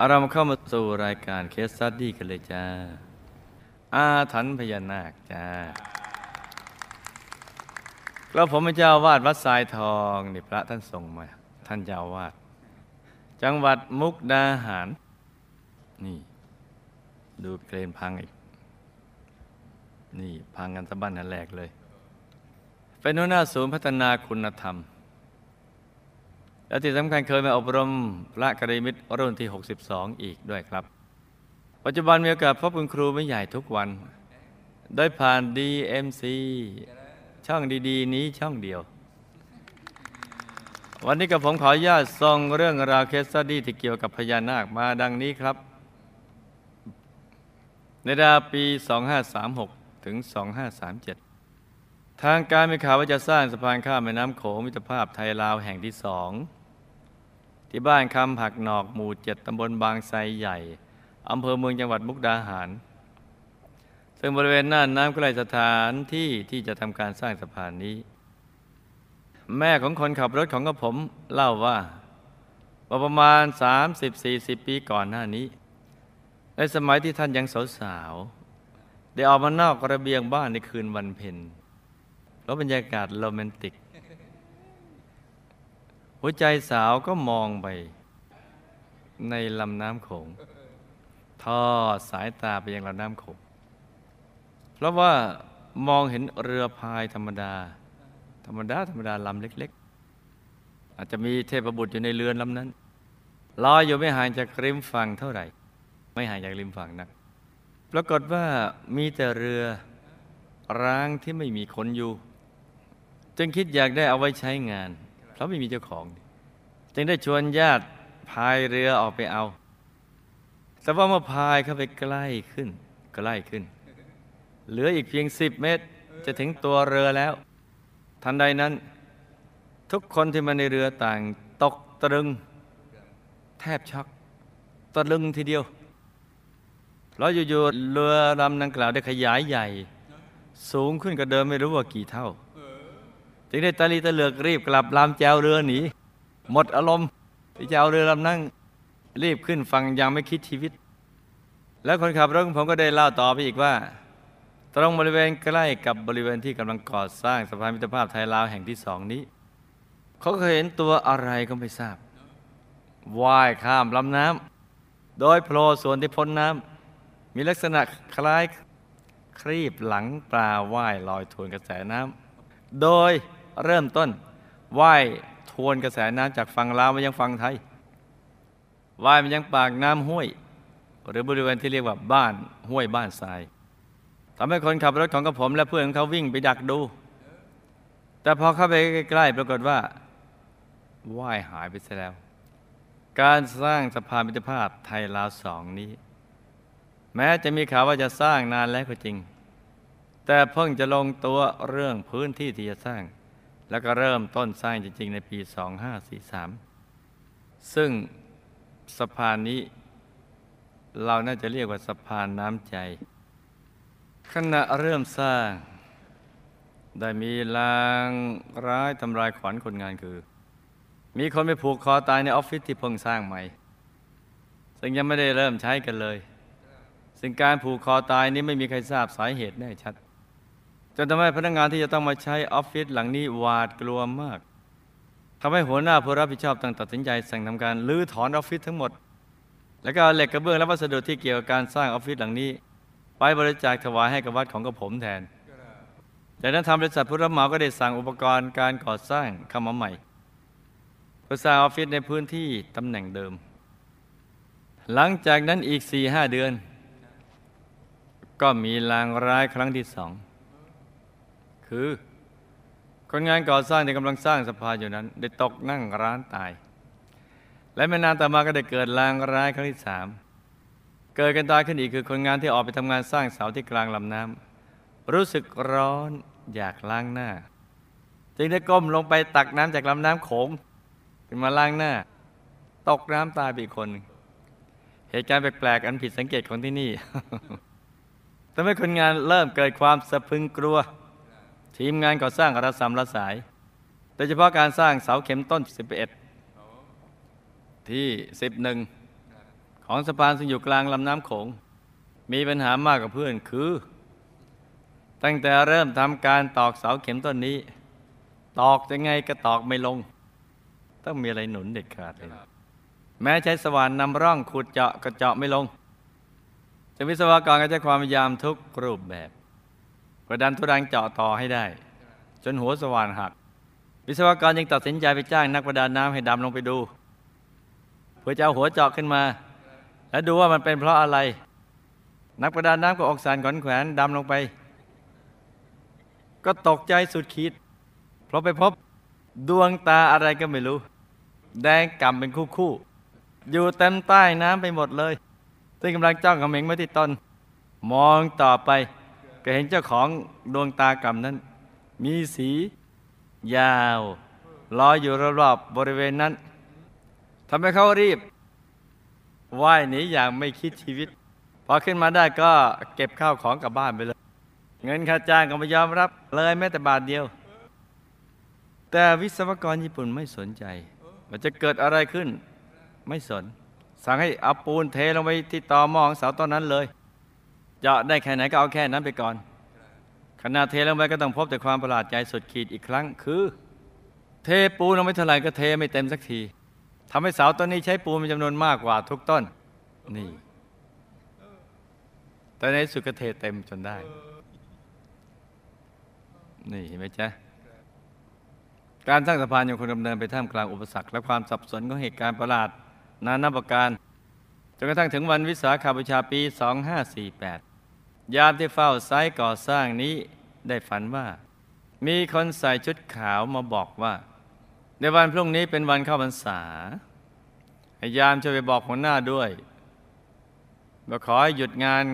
เอาเรามาเข้ามาสู่รายการ case study กันเลยจ้า อาถรรพ์พญานาคจ้า แล้วผมเป็นเจ้าอาวาสวัดทรายทองนี่พระท่านส่งมา ท่านเจ้าอาวาส จังหวัดมุกดาหาร นี่ ดูเครนพังอีก นี่พังกันสะบั้นหั่นแหลกเลย เป็นหัวหน้าศูนย์พัฒนาคุณธรรม และที่สำคัญเคยมาอบรมพระกัลยาณมิตรรุ่นที่ 62 อีกด้วยครับ ปัจจุบันมีโอกาสพบคุณครูไม่ใหญ่ทุกวัน โดยผ่าน DMC ช่องดีๆ นี้ช่องเดียว วันนี้กระผมขออนุญาตส่งเรื่องราว case study ที่เกี่ยวกับพญานาคมาดังนี้ครับ ในราวปี 2536 ถึง 2537ทางการมีข่าวว่าจะสร้างสะพานข้ามแม่น้ำโขงมิตรภาพไทยลาวแห่งที่สอง ที่บ้านคำผักหนอกหมู่เจ็ดตำบลบางไทรใหญ่อำเภอเมืองจังหวัดมุกดาหาร ซึ่งบริเวณน่านน้ำใกล้สถานที่ที่จะทำการสร้างสะพานนี้ แม่ของคนขับรถของกระผมเล่าว่าประมาณ 30-40 ปีก่อนหน้านี้ ในสมัยที่ท่านยังสาวๆได้ออกมานอกระเบียงบ้านในคืนวันเพ็ญแล้วบรรยากาศโรแมนติก หัวใจสาวก็มองไป ในลำน้ำโขงทอดสายตาไปยังลำน้ำโขงเพราะว่ามองเห็นเรือพายธรรมดา ธรรมดา ธรรมดาลำเล็ก ๆ อาจจะมีเทพบุตรอยู่ในเรือนลำนั้นลอยอยู่ไม่ห่างจากริมฝั่งเท่าไหร่ ไม่ห่างจากริมฝั่งนักปรากฏว่ามีแต่เรือร้างที่ไม่มีคนอยู่ จึงคิดอยากได้เอาไว้ใช้งาน ราะไม่มีเจ้าของ จึงได้ชวนญาติพายเรือออกไปเอา แต่ว่าเมื่อพายเข้าไปใกล้ขึ้นใกล้ขึ้น เหลืออีกเพียงสิบเมตร จะถึงตัวเรือแล้ว ทันใดนั้น ทุกคนที่มาในเรือต่างตกตะลึง แทบช็อกตะลึงทีเดียว เพราะอยู่ๆเรือลำดังกล่าวได้ขยายใหญ่ สูงขึ้นกว่าเดิมไม่รู้ว่ากี่เท่า จึงได้ตะลีตะเลือกรีบกลับลำแจวเรือหนีหมดอารมณ์ที่จะเอาเรือลำนั่งรีบขึ้นฝั่งยังไม่คิดชีวิต แล้วคนขับรถของผมก็ได้เล่าต่อไปอีกว่า ตรงบริเวณใกล้กับบริเวณที่กำลังก่อสร้างสะพานมิตรภาพไทยลาวแห่งที่สองนี้ เขาเคยเห็นตัวอะไรก็ไม่ทราบว่ายข้ามลำน้ำโดยโผล่ส่วนที่พ้นน้ำมีลักษณะคล้ายครีบหลังปลาว่ายลอยทวนกระแสน้ำโดย เริ่มต้นว่ายทวนกระแสน้ำจากฝั่งลาวมายังฝั่งไทยว่ายมายังปากน้ำห้วย หรือบริเวณที่เรียกว่าบ้านห้วยบ้านทรายทำให้คนขับรถของกระผมและเพื่อนของเขาวิ่งไปดักดู แต่พอเข้าไปใกล้ๆปรากฏว่าว่ายหายไปซะแล้ว การสร้างสะพานมิตรภาพไทยลาวสองนี้ แม้จะมีข่าวว่าจะสร้างนานแล้วก็จริง แต่เพิ่งจะลงตัวเรื่องพื้นที่ที่จะสร้าง แล้วก็เริ่มต้นสร้างจริง ๆ ในปี 2543 ซึ่งสะพานนี้ เราน่าจะเรียกว่าสะพานน้ำใจ ขณะเริ่มสร้าง ได้มีลางร้ายทำลายขวัญคนงานคือ มีคนไปผูกคอตายในออฟฟิศที่เพิ่งสร้างใหม่ ซึ่งยังไม่ได้เริ่มใช้กันเลย ซึ่งการผูกคอตายนี้ไม่มีใครทราบสาเหตุแน่ชัด จนทำให้พนักงานที่จะต้องมาใช้ออฟฟิศหลังนี้หวาดกลัวมากทำให้หัวหน้าผู้รับผิดชอบต้องตัดสินใจสั่งทำการรื้อถอนออฟฟิศทั้งหมด แล้วก็เหล็กกระเบื้องและวัสดุที่เกี่ยวกับการสร้างออฟฟิศหลังนี้ ไปบริจาคถวายให้กับวัดของกระผมแทนจากนั้นทางบริษัทผู้รับเหมาก็ได้สั่งอุปกรณ์การก่อสร้างเข้ามาใหม่เพื่อสร้างออฟฟิศในพื้นที่ตำแหน่งเดิม หลังจากนั้นอีกสี่ห้าเดือน ก็มีลางร้ายครั้งที่สอง คือ คนงานก่อสร้างที่กำลังสร้างสะพานอยู่นั้น ได้ตกนั่งร้านตาย และไม่นานต่อมาก็ได้เกิดลางร้ายครั้งที่สามเกิดกันตายขึ้นอีกคือคนงานที่ออกไปทำงานสร้างเสาที่กลางลำน้ำรู้สึกร้อนอยากล้างหน้า จึงได้ก้มลงไปตักน้ำจากลำน้ำโขงขึ้นมาล้างหน้า ตกน้ำตายไปอีกคน เหตุการณ์แปลกๆอันผิดสังเกตของที่นี่ทำให้คนงานเริ่มเกิดความสะพึงกลัว ทีมงานก่อสร้างระสำระสาย โดยเฉพาะการสร้างเสาเข็มต้น 11 ที่ 11ขของสะพานซึ่งอยู่กลางลำน้ำโขง มีปัญหามากกับเพื่อนคือ ตั้งแต่เริ่มทำการตอกเสาเข็มต้นนี้ ตอกยังไงก็ตอกไม่ลง ต้องมีอะไรหนุนเด็ดขาดเลย แม้ใช้สว่านนำร่องขุดเจาะก็เจาะไม่ลงจะวิศวกรก็ใช้ความพยายามทุกรูปแบบ กระดันทุรังเจาะต่อให้ได้ จนหัวสว่านหัก วิศวกรยังตัดสินใจไปจ้างนักประดาน้ำให้ดำลงไปดู เพื่อจะเอาหัวเจาะขึ้นมา และดูว่ามันเป็นเพราะอะไร นักประดาน้ำก็ออกสารขอนแขวนดำลงไป ก็ตกใจสุดขีด เพราะไปพบดวงตาอะไรก็ไม่รู้ แดงกำเป็นคู่ๆอยู่เต็มใต้น้ำไปหมดเลยซึ่งกำลังจ้องเขม็งมาที่ตน มองต่อไป ก็เห็นเจ้าของดวงตากำนั้น มีสียาวลอยอยู่รอบๆบริเวณนั้นทำให้เขารีบว่ายหนีอย่างไม่คิดชีวิต พอขึ้นมาได้ก็เก็บข้าวของกลับบ้านไปเลย เงินค่าจ้างก็ไม่ยอมรับเลยแม้แต่บาทเดียว แต่วิศวกรญี่ปุ่นไม่สนใจว่าจะเกิดอะไรขึ้น ไม่สน สั่งให้เอาปูนเทลงไปที่ตอมองเสาต้นนั้นเลย จะได้แค่ไหนก็เอาแค่นั้นไปก่อนขณะเทลงไปก็ต้องพบแต่ความประหลาดใจสุดขีดอีกครั้งคือ เทปูนลงไปเท่าไหร่ก็เทไม่เต็มสักทีทำให้เสาต้นนี้ใช้ปูนเป็นจำนวนมากกว่าทุกต้น นี่ แต่ในสุดก็เทเต็มจนได้ นี่เห็นไหมจ๊ะการสร้างสะพานยังคงดำเนินไปท่ามกลางอุปสรรค และความสับสนของเหตุการณ์ประหลาด นานาประการจนกระทั่งถึงวันวิสาขบูชาปี 2548 ยามที่เฝ้าไซต์ก่อสร้างนี้ได้ฝันว่า มีคนใส่ชุดขาวมาบอกว่า ในวันพรุ่งนี้เป็นวันเข้าพรรษาให้ยามช่วยไปบอกหัวหน้าด้วยว่าขอให้หยุดงาน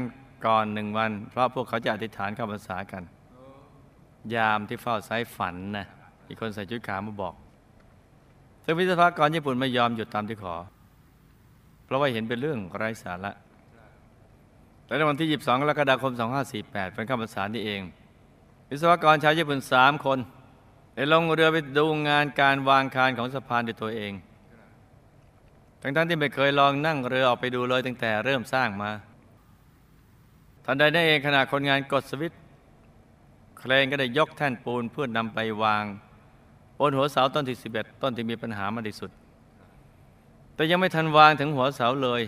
ก่อนหนึ่งวัน เพราะพวกเขาจะอธิษฐานเข้าพรรษากัน ยามที่เฝ้าไซต์ฝันนะมีคนใส่ชุดขาวมาบอก ซึ่งวิศวกรญี่ปุ่นไม่ยอมหยุดตามที่ขอ เพราะว่าเห็นเป็นเรื่องไร้สาระ แต่ในวันที่ 22 กรกฎาคม 2548 เป็นข้าพรรษานี่เอง วิศวกรชาวญี่ปุ่นสามคนได้ลงเรือไปดูงานการวางคานของสะพานด้วยตัวเอง ทั้งๆที่ไม่เคยลองนั่งเรือออกไปดูเลยตั้งแต่เริ่มสร้างมา ทันใดนั่นเองขณะคนงานกดสวิตช์เครนก็ได้ยกแท่นปูนเพื่อนำไปวางบนหัวเสาต้นที่ 11 ต้นที่มีปัญหามากที่สุด แต่ยังไม่ทันวางถึงหัวเสาเลย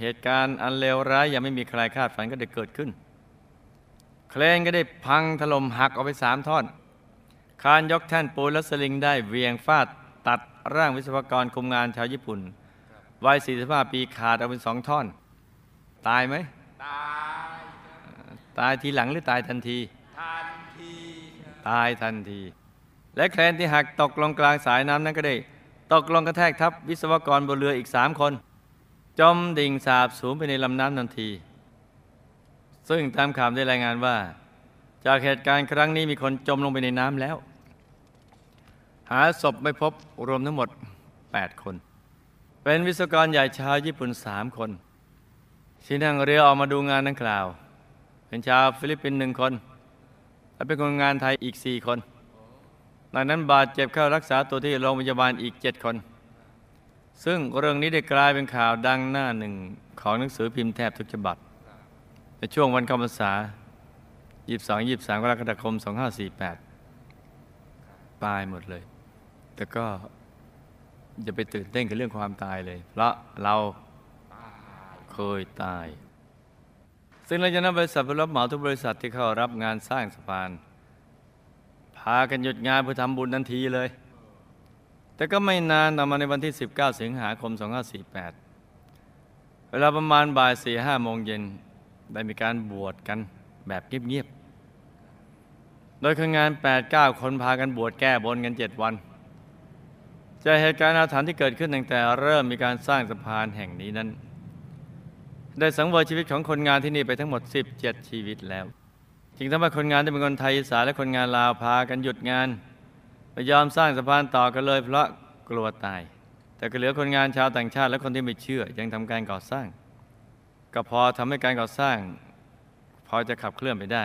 เหตุการณ์อันเลวร้ายยังไม่มีใครคาดฝันก็ได้เกิดขึ้น เครนก็ได้พังถล่มหักออกไปสามท่อน คานยกแท่นปูนและสลิงได้เวียงฟาดตัดร่างวิศวกรคุมงานชาวญี่ปุ่นวัย 45 ปีขาดออกเป็นสองท่อน ตายไหม ตาย ตายทีหลังหรือตายทันที ทันที ตายทันที และแคลนที่หักตกลงกลางสายน้ำนั้นก็ได้ ตกลงกระแทกทับวิศวกรบนเรืออีกสามคน จมดิ่งสาบสูญไปในลำน้ำทันที ซึ่งตามข่าวได้รายงานว่า จากเหตุการณ์ครั้งนี้มีคนจมลงไปในน้ำแล้ว หาศพไม่พบรวมทั้งหมด 8 คน เป็นวิศวกรใหญ่ชาวญี่ปุ่นสามคนที่นั่งเรือออกมาดูงานดังกล่าว เป็นชาวฟิลิปปินส์หนึ่งคน และเป็นคนงานไทยอีกสี่คนดังนั้นบาดเจ็บเข้ารักษาตัวที่โรงพยาบาลอีกเจ็ดคน ซึ่งเรื่องนี้ได้กลายเป็นข่าวดังหน้าหนึ่งของหนังสือพิมพ์แทบทุกฉบับในช่วงวันเข้าพรรษา 22 23 กรกฎาคม 2548 ตายหมดเลย แต่ก็อย่าไปตื่นเต้นกับเรื่องความตายเลย เพราะเราเคยตาย ซึ่งหลังจากนั้นบริษัทผู้รับเหมาทุกบริษัทที่เข้ารับงานสร้างสะพาน พากันหยุดงานเพื่อทำบุญทันทีเลย แต่ก็ไม่นานต่อมาในวันที่ 19 สิงหาคม 2548 เวลาประมาณบ่าย4 5โมงเย็นได้มีการบวชกันแบบเงียบๆ โดยคนงาน 8-9 คนพากันบวชแก้บนกัน 7 วันจากเหตุการณ์อาถรรพ์ที่เกิดขึ้นตั้งแต่เริ่มมีการสร้างสะพานแห่งนี้นั้น ได้สังเวยชีวิตของคนงานที่นี่ไปทั้งหมด 17 ชีวิตแล้ว จึงทำให้คนงานที่เป็นคนไทยอีสานและคนงานลาวพากันหยุดงาน ไม่ยอมสร้างสะพานต่อกันเลยเพราะกลัวตาย แต่ก็เหลือคนงานชาวต่างชาติและคนที่ไม่เชื่อ ยังทำการก่อสร้าง ก็พอทำให้การก่อสร้าง พอจะขับเคลื่อนไปได้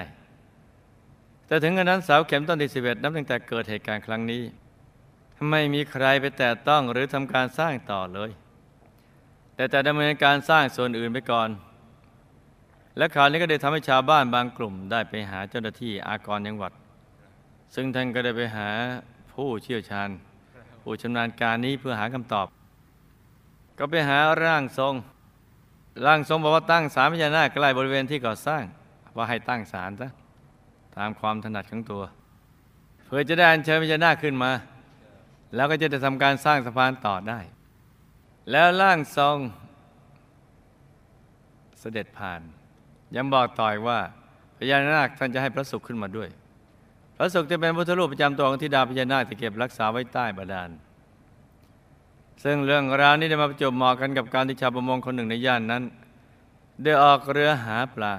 แต่ถึงกระนั้นเสาเข็มต้นที่11นับตั้งแต่เกิดเหตุการณ์ครั้งนี้ไม่มีใครไปแตะต้องหรือทำการสร้างต่อเลย แต่จะดำเนินการสร้างส่วนอื่นไปก่อน และข่าวนี้ก็ได้ทำให้ชาวบ้านบางกลุ่ม ได้ไปหาเจ้าหน้าที่อากรจังหวัด ซึ่งท่านก็ได้ไปหา ผู้เชี่ยวชาญ ผู้ชำนาญการนี้เพื่อหาคำตอบ ก็ไปหาร่างทรง ร่างทรงบอกว่าตั้งศาลพญานาคใกล้บริเวณที่ก่อสร้าง ว่าให้ตั้งศาลซะตามความถนัดของตัว เพื่อจะได้อัญเชิญพญานาคขึ้นมา แล้วก็จะได้ทำการสร้างสะพานต่อได้ แล้วร่างทรงเสด็จผ่านยังบอกต่อยว่าพญานาคท่านจะให้พระศุกร์ขึ้นมาด้วย พระศุกร์จะเป็นพุทธรูปประจำตัวของธิดาพญานาคที่เก็บรักษาไว้ใต้บาดาล ซึ่งเรื่องราวนี้ได้มาประจบเหมาะกันกับการที่ชาวประมงคนหนึ่งในย่านนั้น ได้ออกเรือหาปลา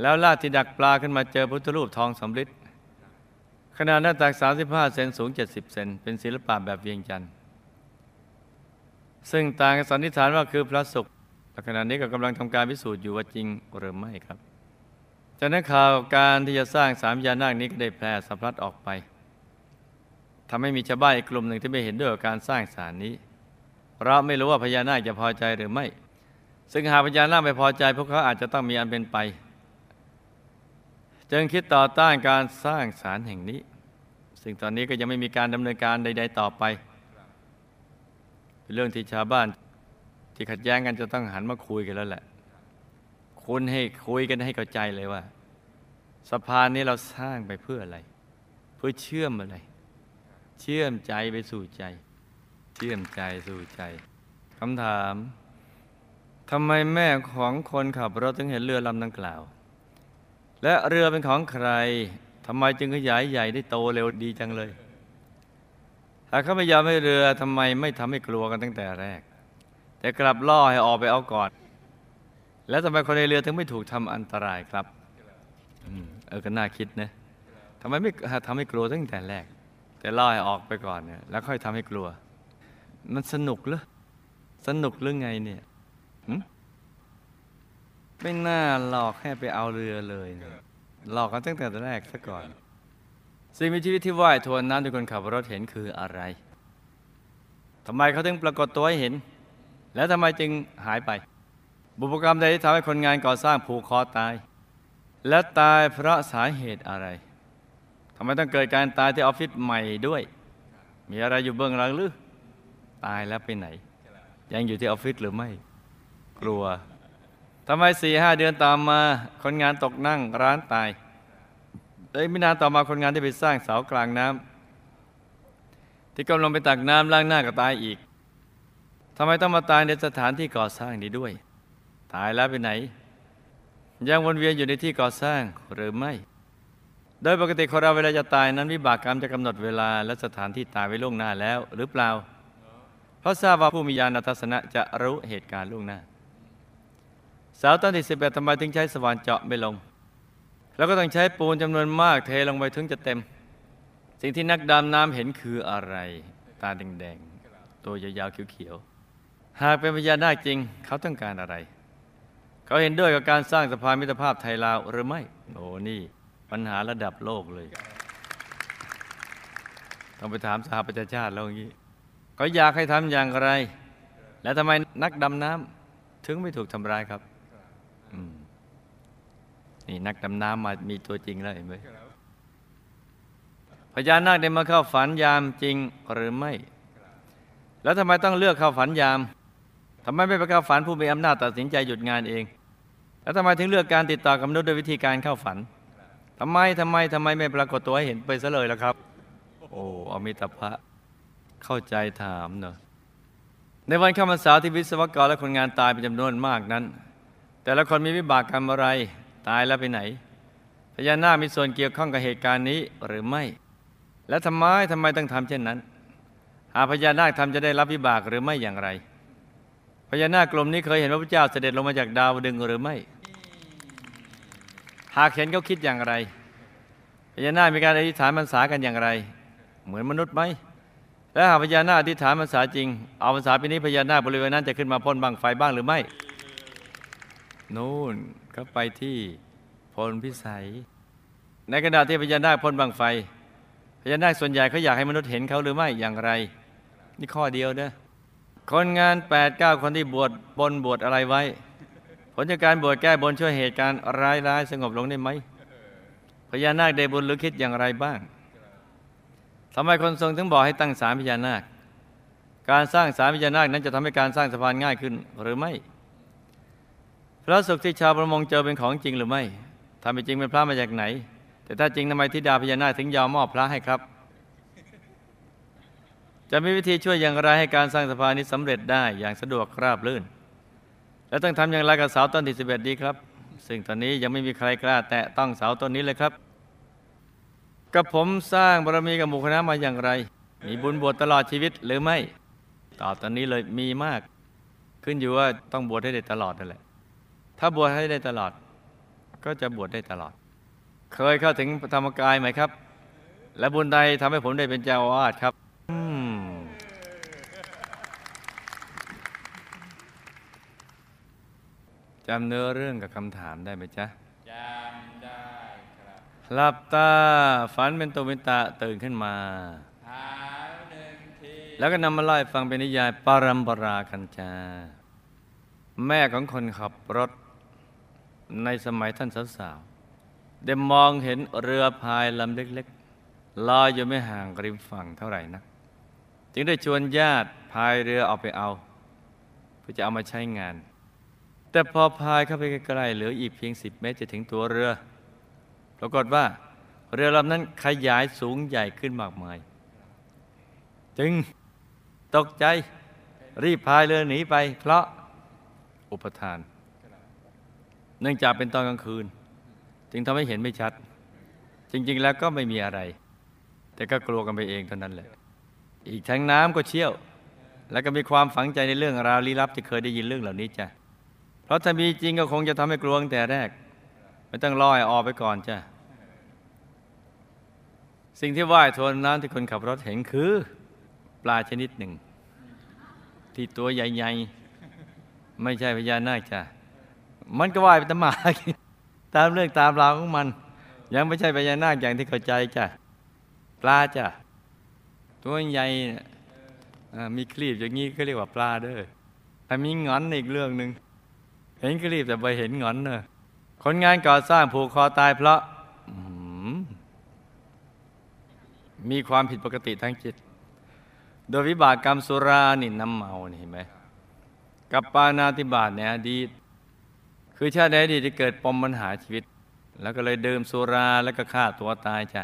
แล้วลากที่ดักปลาขึ้นมาเจอพุทธรูปทองสำริดขนาดหน้าตัก 35 เซนสูง 70 เซนเป็นศิลปะแบบเวียงจันทร์ซึ่งต่างกันสันนิษฐานว่าคือพระศุกร์และขณะนี้ก็กำลังทำการพิสูจน์อยู่ว่าจริงหรือไม่ครับ จากนั้นข่าวการที่จะสร้างสามพญานาคนี้ก็ได้แพร่สะพัดออกไปทำให้มีชาวบ้านอีกกลุ่มหนึ่งที่ไม่เห็นด้วยกับการสร้างศาลนี้ เพราะไม่รู้ว่าพญานาคจะพอใจหรือไม่ ซึ่งหากพญานาคไม่พอใจ พวกเขาอาจจะต้องมีอันเป็นไป จึงคิดต่อต้านการสร้างศาลแห่งนี้ ซึ่งตอนนี้ก็ยังไม่มีการดำเนินการใด ๆ ต่อไป เป็นเรื่องที่ชาวบ้านที่ขัดแย้งกันจะต้องหันมาคุยกันแล้วแหละ คุณให้คุยกันให้เข้าใจเลยว่าสะพานนี้เราสร้างไปเพื่ออะไร เพื่อเชื่อมอะไร เชื่อมใจไปสู่ใจ เชื่อมใจสู่ใจคำถามทำไมแม่ของคนขับรถถึงเห็นเรือลำดังกล่าว และเรือเป็นของใครทำไมจึงขยายใหญ่ได้โตเร็วดีจังเลยหากเขาไม่ยอมให้เรือทำไมไม่ทำให้กลัวกันตั้งแต่แรก แต่กลับล่อให้ออกไปเอาก่อน แล้วทำไมคนในเรือถึงไม่ถูกทำอันตรายครับอเออก็น่าคิดนะทำไมไม่ทำให้กลัวตั้งแต่แรก แต่ล่อให้ออกไปก่อนเนี่ยแล้วค่อยทำให้กลัว มันสนุกหรือสนุกหรือไงเนี่ยไม่น่าหลอกให้ไปเอาเรือเลยนะหลอกกันตั้งแต่แรกซะก่อนสิ่งมีชีวิตที่ว่ายทวนน้ำที่คนขับรถเห็นคืออะไรทำไมเขาถึงปรากฏตัวให้เห็น แล้วทำไมจึงหายไป บุพกรรมใดที่ทำให้คนงานก่อสร้างผูกคอตาย และตายเพราะสาเหตุอะไรทำไมต้องเกิดการตายที่ออฟฟิศใหม่ด้วย มีอะไรอยู่เบื้องหลังหรือ ตายแล้วไปไหน ยังอยู่ที่ออฟฟิศหรือไม่ กลัวทำไมสี่ห้าเดือนต่อมาคนงานตกนั่งร้านตายเลยไม่นานต่อมาคนงานที่ไปสร้างเสากลางน้ำที่กำลังไปตักน้ำล้างหน้าก็ตายอีกทำไมต้องมาตายในสถานที่ก่อสร้างนี้ด้วย ตายแล้วไปไหน ยังวนเวียนอยู่ในที่ก่อสร้างหรือไม่ โดยปกติคนเราเวลาจะตายนั้นวิบากกรรมจะกำหนดเวลาและสถานที่ตายไว้ล่วงหน้าแล้ว หรือเปล่า เพราะทราบว่าผู้มีญาณทัศนะจะรู้เหตุการณ์ล่วงหน้า สาวต้นที่สิบเอ็ดทำไมถึงใช้สว่านเจาะไม่ลง แล้วก็ต้องใช้ปูนจำนวนมากเทลงไปถึงจะเต็ม สิ่งที่นักดำน้ำเห็นคืออะไร ตาแดงๆตัวยาวๆเขียวๆหากเป็นพญานาคจริงเขาต้องการอะไร เขาเห็นด้วยกับการสร้างสะพานมิตรภาพไทยลาวหรือไม่โอ้นี่ปัญหาระดับโลกเลย ต้องไปถามสหประชาชาติแล้วอย่างนี้เขาอยากให้ทำอย่างไร และทำไมนักดำน้ำถึงไม่ถูกทำร้ายครับนี่นักดำน้ำมามีตัวจริงแล้วเห็นไหมพญานาคได้มาเข้าฝันยามจริงหรือไม่ แล้วทำไมต้องเลือกเข้าฝันยามทำไมไม่ไปเข้าฝันผู้มีอำนาจตัดสินใจหยุดงานเอง แล้วทำไมถึงเลือกการติดต่อกับมนุษย์ด้วยวิธีการเข้าฝันทำไมทำไมทำไมไม่ปรากฏตัวให้เห็นไปซะเลยล่ะครับ โอ้อมิตรภะเข้าใจถามเนอะในวันข้าพรรษาที่วิศวกรและคนงานตายเป็นจำนวนมากนั้น แต่ละคนมีวิบากกรรมอะไรตายแล้วไปไหนพญานาคมีส่วนเกี่ยวข้องกับเหตุการณ์นี้หรือไม่ และทำไมทำไมต้องทำเช่นนั้น หากพญานาคทำจะได้รับวิบากหรือไม่อย่างไร พญานาคกลุ่มนี้เคยเห็นพระพุทธเจ้าเสด็จลงมาจากดาวดึงหรือไม่ หากเห็นเขาคิดอย่างไร พญานาคมีการอธิษฐานพรรษากันอย่างไร เหมือนมนุษย์ไหม และหากพญานาคอธิษฐานพรรษาจริง เอาพรรษาปีนี้พญานาคบริเวณนั้นจะขึ้นมาพ่นบังไฟบ้างหรือไม่ นู่นก็ไปที่พลพิสัย ในขณะที่พญานาคพ่นบังไฟ พญานาคส่วนใหญ่เขาอยากให้มนุษย์เห็นเขาหรือไม่อย่างไร นี่ข้อเดียวเนะ คนงาน8ปดเก้าคนที่บวชบนบวชอะไรไว้ ผลจากการบวชแก้บนช่วยเหตุการณ์ร้ายๆสงบลงได้ไหมพญานาคได้บุญหรือคิดอย่างไรบ้างทำไมคนทรงถึงบอกให้ตั้งสามพญานาค การสร้างสามพญานาคนั้นจะทำให้การสร้างสะพานง่ายขึ้นหรือไม่ พระสุขที่ชาวประมงเจอเป็นของจริงหรือไม่ถ้าไม่จริงเป็นพระมาจากไหน แต่ถ้าจริงทำไมทิดาพญานาคถึงยอมมอบพระให้ครับ จะมีวิธีช่วยอย่างไรให้การสร้างสะพานนี้สำเร็จได้อย่างสะดวกราบรื่น และต้องทำอย่างไรกับเสาต้นที่สิบเอ็ดดีครับ ซึ่งตอนนี้ยังไม่มีใครกล้า แตะต้องเสาต้นนี้เลยครับ กับผมสร้างบารมีกับหมู่คณะมาอย่างไร มีบุญบวชตลอดชีวิตหรือไม่ ตอบตอนนี้เลยมีมาก ขึ้นอยู่ว่าต้องบวชให้ได้ตลอดนั่นแหละ ถ้าบวชให้ได้ตลอด ก็จะบวชได้ตลอด เคยเข้าถึงธรรมกายไหมครับ และบุญใดทำให้ผมได้เป็นเจ้าอาวาสครับ อืม จำเนื้อเรื่องกับคำถามได้ไหมจ๊ะจำได้ครับหลับตาฝันเป็นตุเป็นตะตื่นขึ้นมาเท้าหนึ่งทีแล้วก็นำมาไล่าให้ฟังเป็นนิยายปารัมปรากันจา แม่ของคนขับรถ ในสมัยท่านสาวๆได้มองเห็นเรือพายลำเล็กๆลอยอยู่ไม่ห่างริมฝั่งเท่าไหร่นักจึงได้ชวนญาติพายเรือออกไปเอา เพื่อจะเอามาใช้งาน แต่พอพายเข้าไปใกล้ๆเหลืออีกเพียงสิบเมตรจะถึงตัวเรือ ปรากฏว่า เรือลำนั้นขยายสูงใหญ่ขึ้นมากมาย จึงตกใจรีบพายเรือหนีไป เพราะอุปทาน เนื่องจากเป็นตอนกลางคืน จึงทำให้เห็นไม่ชัด จริง ๆ แล้วก็ไม่มีอะไร แต่ก็กลัวกันไปเองเท่านั้นแหละ อีกทั้งน้ำก็เชี่ยว แล้วก็มีความฝังใจในเรื่องราวลี้ลับที่เคยได้ยินเรื่องเหล่านี้จ้ะ ราะถ้ามีจริงก็คงจะทำให้กลัวตั้งแต่แรก ไม่ต้องรอให้ออกไปก่อนจ้ะ สิ่งที่ว่ายทวนน้ำที่คนขับรถเห็นคือ ปลาชนิดหนึ่ง ที่ตัวใหญ่ๆ ไม่ใช่พญานาคจ้ะ มันก็ว่ายไปตามหมากตามเรื่องตามราวของมัน ยังไม่ใช่พญานาคอย่างที่เข้าใจจ้ะ ปลาจ้ะ ตัวใหญ่มีคลีบอย่างนี้ก็เรียกว่าปลาเด้อแต่มีงอนอีกเรื่องหนึ่ง เห็นคลีบแต่ไปเห็นงอนเนอะคนงานก่อสร้างผูกคอตายเพราะมมีความผิดปกติทางจิต โดยวิบากกรรมสุรานี่น้ำเมานี่เห็นไหมกับปานาติบาตในอดีตคือชาติในอดีตที่เกิดปมปัญหาชีวิต แล้วก็เลยดื่มสุราแล้วก็ฆ่าตัวตายจ้ะ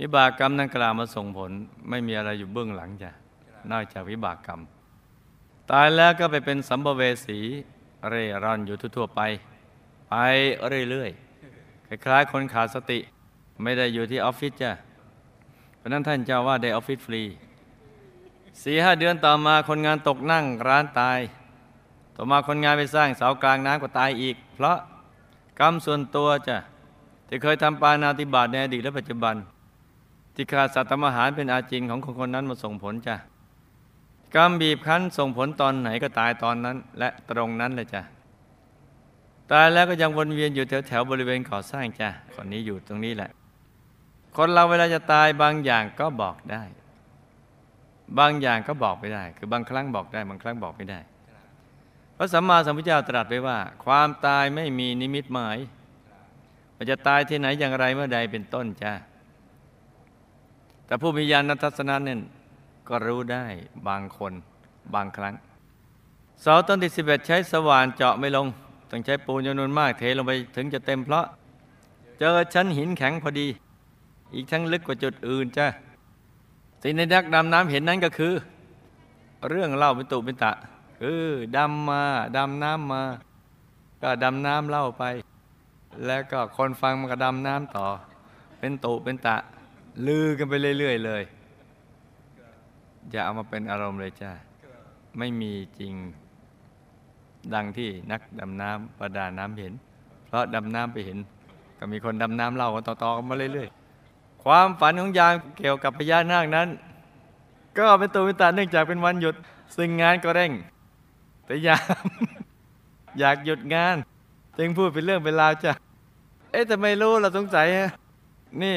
วิบากกรรมนั้นกล่าวมาส่งผล ไม่มีอะไรอยู่เบื้องหลังจ้ะนอกจากวิบากกรรม ตายแล้วก็ไปเป็นสัมภเวสี เร่ร่อนอยู่ทั่วไป ไปเรื่อยๆ คล้ายๆ คนขาดสติ ไม่ได้อยู่ที่ออฟฟิศจ้ะเพราะนั้นท่านเจ้าว่าได้ออฟฟิศฟรีสี่ห้าเดือนต่อมาคนงานตกนั่งร้านตาย ต่อมาคนงานไปสร้างเสากลางน้ำก็ตายอีก เพราะกรรมส่วนตัวจ้ะที่เคยทำปานาติบาตในอดีตและปัจจุบัน ที่ขาดสัตว์ทำอาหารเป็นอาจินของคนคนนั้นมาส่งผลจ้ะ กรรมบีบคั้นส่งผลตอนไหนก็ตายตอนนั้น และตรงนั้นเลยจ้ะตายแล้วก็ยังวนเวียนอยู่แถวแถวบริเวณก่อสร้างจ้ะคนนี้อยู่ตรงนี้แหละ คนเราเวลาจะตายบางอย่างก็บอกได้ บางอย่างก็บอกไม่ได้ คือบางครั้งบอกได้ บางครั้งบอกไม่ได้พระสัมมาสัมพุทธเจ้าตรัสไว้ว่า ความตายไม่มีนิมิตหมายว่าจะตายที่ไหนอย่างไรเมื่อใดเป็นต้นจ้าแต่ผู้มีญาณทัศนะเนี่ย ก็รู้ได้บางคนบางครั้งเสาต้นที่สิบเอ็ดใช้สว่านเจาะไม่ลง ต้องใช้ปูนจำนวนมากเทลงไปถึงจะเต็มเพราะ เจอชั้นหินแข็งพอดี อีกทั้งลึกกว่าจุดอื่นจ้าสิ่งในนักดำน้ำเห็นนั้นก็คือ เรื่องเล่าเป็นตุเป็นตะ คือดำมาดำน้ำมา ก็ดำน้ำเล่าไป แล้วก็คนฟังมันก็ดำน้ำต่อ เป็นตุเป็นตะ ลือกันไปเรื่อย ๆ เลย อย่าเอามาเป็นอารมณ์เลยจ้าไม่มีจริงดังที่นักดำน้ำประดาน้ำเห็น เพราะดำน้ำไปเห็น ก็มีคนดำน้ำเล่ากันต่อๆกันมาเรื่อยๆ ความฝันของยามเกี่ยวกับพญานาคนั้น ก็เป็นตัวเป็นตาเนื่องจากเป็นวันหยุด ซึ่งงานก็เร่ง แต่ยามอยากหยุดงาน จึงพูดเป็นเรื่องเป็นราวจ้ะ เอ๊ะแต่ไม่รู้เราสงสัยฮะนี่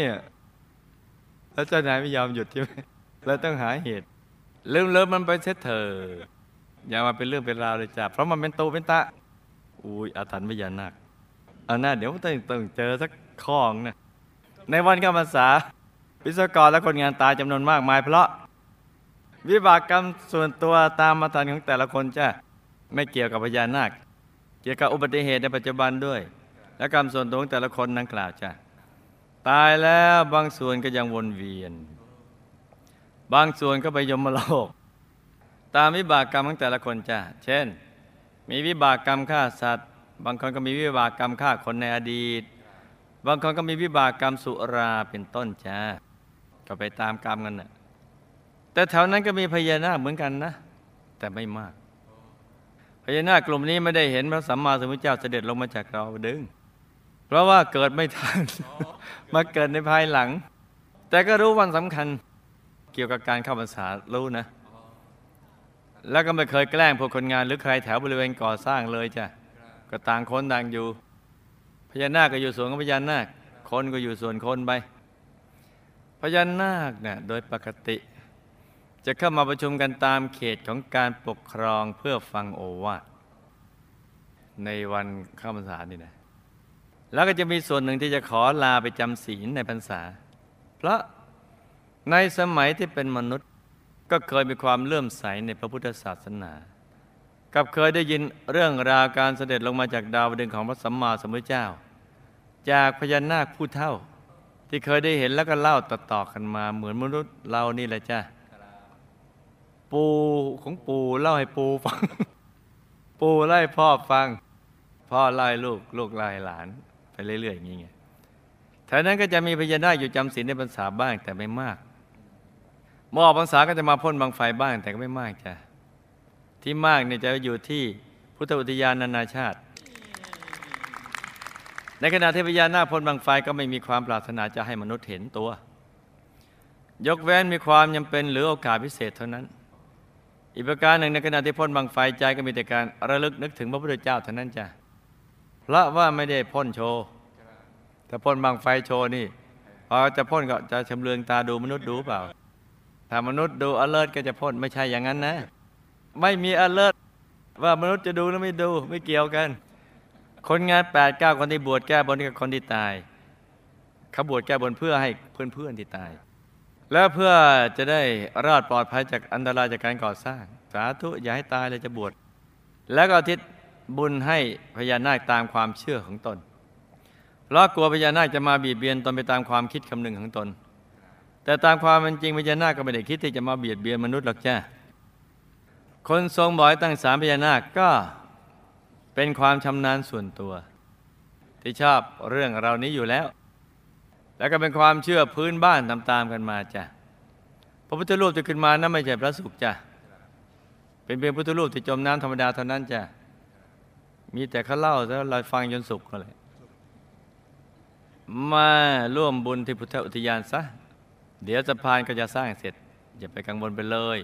แล้วเจ้านายไม่ยอมหยุดใช่ไหมเราต้องหาเหตุ ลืมเลิมมันไปเสียเถอะอย่ามาเป็นเรื่องเป็นราวเลยจ้ะเพราะมันเป็นตูเป็นตะอุ้ยอาถรรพ์พญานาคเอาหน้าเดี๋ยวต้องต้องเจอสักข้องนะในวันเข้าพรรษาวิศวกรและคนงานตายจำนวนมากมาย เพราะ วิบากกรรมส่วนตัวตามมาทันของแต่ละคนจ้ะไม่เกี่ยวกับพญานาค เกี่ยวกับอุบัติเหตุในปัจจุบันด้วย และกรรมส่วนตัวของแต่ละคนนังกล่าวจ้ะตายแล้วบางส่วนก็ยังวนเวียน บางส่วนก็ไปยมโลก ตามวิบากกรรมของแต่ละคนจ้ะเช่น มีวิบากกรรมฆ่าสัตว์ บางคนก็มีวิบากกรรมฆ่าคนในอดีต บางคนก็มีวิบากกรรมสุราเป็นต้นจ้าก็ไปตามกรรมกันน่ะแต่แถวนั้นก็มีพญานาคเหมือนกันนะ แต่ไม่มากพญานาคกลุ่มนี้ไม่ได้เห็นพระสัมมาสัมพุทธเจ้าเสด็จลงมาจากเราดึง เพราะว่าเกิดไม่ทัน มาเกิดในภายหลัง แต่ก็รู้วันสำคัญ เกี่ยวกับการเข้าพรรษารู้นะ แล้วก็ไม่เคยแกล้งพวกคนงานหรือใครแถวบริเวณก่อสร้างเลยจ้ะก็ต่างคนต่างอยู่พญานาคก็อยู่ส่วนของพญานาค คนก็อยู่ส่วนคนไปพญานาคเนี่ยโดยปกติ จะเข้ามาประชุมกันตามเขตของการปกครองเพื่อฟังโอวาทในวันเข้าพรรษานี่นะแล้วก็จะมีส่วนหนึ่งที่จะขอลาไปจำศีลในพรรษา เพราะ ในสมัยที่เป็นมนุษย์ก็เคยมีความเลื่อมใสในพระพุทธศาสนา กับเคยได้ยินเรื่องราวการเสด็จลงมาจากดาวดึงของพระสัมมาสัมพุทธเจ้า จากพญานาคผู้เท่า ที่เคยได้เห็นแล้วก็เล่าต่อๆกันมาเหมือนมนุษย์เรานี่แหละจ้าปู่ของปูเล่าให้ปูฟัง ปูเล่าให้พ่อฟัง พ่อเล่าให้ลูกลูกเล่าให้หลานไปเรื่อยๆอย่างเงี้ยแถวนั้นก็จะมีพญานาคอยู่จำศีลในพรรษาบ้างแต่ไม่มาก เมื่อออกพรรษาก็จะมาพ่นบังไฟบ้างแต่ก็ไม่มากจ้ะที่มากเนี่ยจะอยู่ที่พุทธอุทยานนานาชาติ ในขณะที่พญานาคพ่นบังไฟก็ไม่มีความปรารถนาจะให้มนุษย์เห็นตัว ยกเว้นมีความจำเป็นหรือโอกาสพิเศษเท่านั้น อีกประการหนึ่งในขณะที่พ่นบังไฟใจก็มีแต่การระลึกนึกถึงพระพุทธเจ้าเท่านั้นจ้ะเพราะว่าไม่ได้พ่นโชว์แต่พ่นบังไฟโชว์นี่พอจะพ่นก็จะชำเลืองตาดูมนุษย์ดูเปล่า ถ้ามนุษย์ดู alert ก็จะพ่นไม่ใช่อย่างนั้นนะ ไม่มี alert ว่ามนุษย์จะดูหรือไม่ดูไม่เกี่ยวกัน คนงานแปดเก้าคนที่บวชแก้บนกับคนที่ตายเขาบวชแก้บนเพื่อให้เพื่อนๆที่ตาย แล้วเพื่อจะได้รอดปลอดภัยจากอันตรายจากการก่อสร้าง สาธุอย่าให้ตายเลยจะบวชแล้วก็อทิศบุญให้พญานาคตามความเชื่อของตนเพราะกลัวพญานาคจะมาบีบเบียนตนไปตามความคิดคำนึงของตน แต่ตามความเป็นจริงพญานาคก็ไม่ได้คิดที่จะมาเบียดเบียนมนุษย์หรอกจ้าคนทรงบ่อยตั้งสามพญานาคก็เป็นความชำนาญส่วนตัว ที่ชอบเรื่องเรานี้อยู่แล้ว แล้วก็เป็นความเชื่อพื้นบ้านตามๆกันมาจ้ะพระพุทธรูปที่ขึ้นมานั้นไม่ใช่พระสุขจ้ะเป็นเพียงพุทธรูปที่จมน้ำธรรมดาเท่านั้นจ้ะมีแต่เขาเล่าแล้วเราฟังจนสุขก็เลย มาร่วมบุญที่พุทธอุทยานซะ เดี๋ยวสะพานก็จะสร้างเสร็จ อย่าไปกังวลไปเลย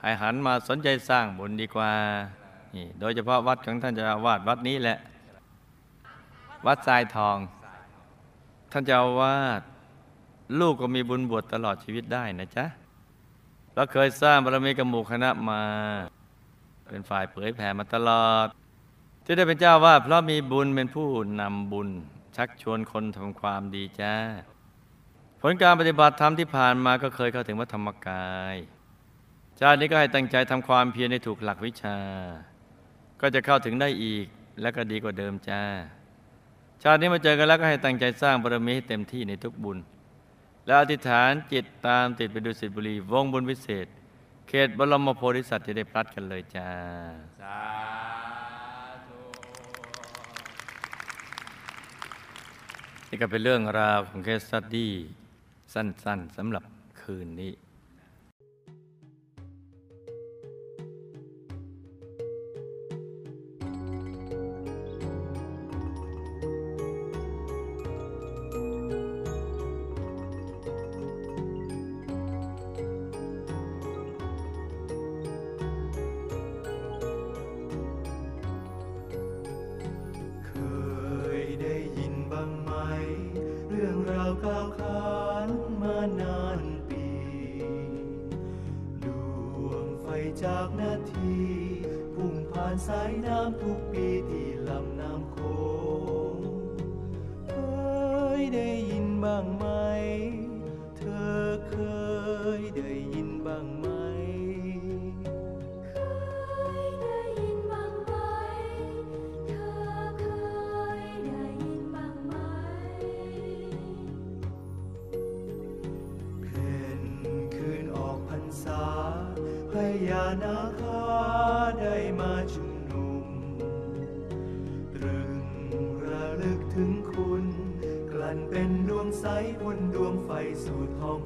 ให้หันมาสนใจสร้างบุญดีกว่านี่โดยเฉพาะวัดของท่านเจะวาดวัดนี้แหละ วัดทรายทอง ท่านเจ้าวาดลูกก็มีบุญบวชตลอดชีวิตได้นะจ๊ะเราเคยสร้างบารมีกับหมู่คณะมา เป็นฝ่ายเผยแผ่มาตลอด ที่ได้เป็นเจ้าวาดเพราะมีบุญเป็นผู้นำบุญชักชวนคนทำความดีจ้า ผลการปฏิบัติธรรมที่ผ่านมาก็เคยเข้าถึงวัธรรมกายชาตินี้ก็ให้ตั้งใจทำความเพียรในถูกหลักวิชา ก็จะเข้าถึงได้อีกและก็ดีกว่าเดิมจ้า ชาตินี้มาเจอกันแล้วก็ให้ตั้งใจสร้างบารมีให้เต็มที่ในทุกบุญ และอธิษฐานจิตตามติดไปดูสิทธิบุรีวงบุญวิเศษ เขตบรมโพธิสัตว์จะได้พลัดกันเลยจ้าสาธุนี่ก็เป็นเรื่องราวของเคสสตดี้ สั้นๆสำหรับคืนนี้ sa inang tupi. sụt hồng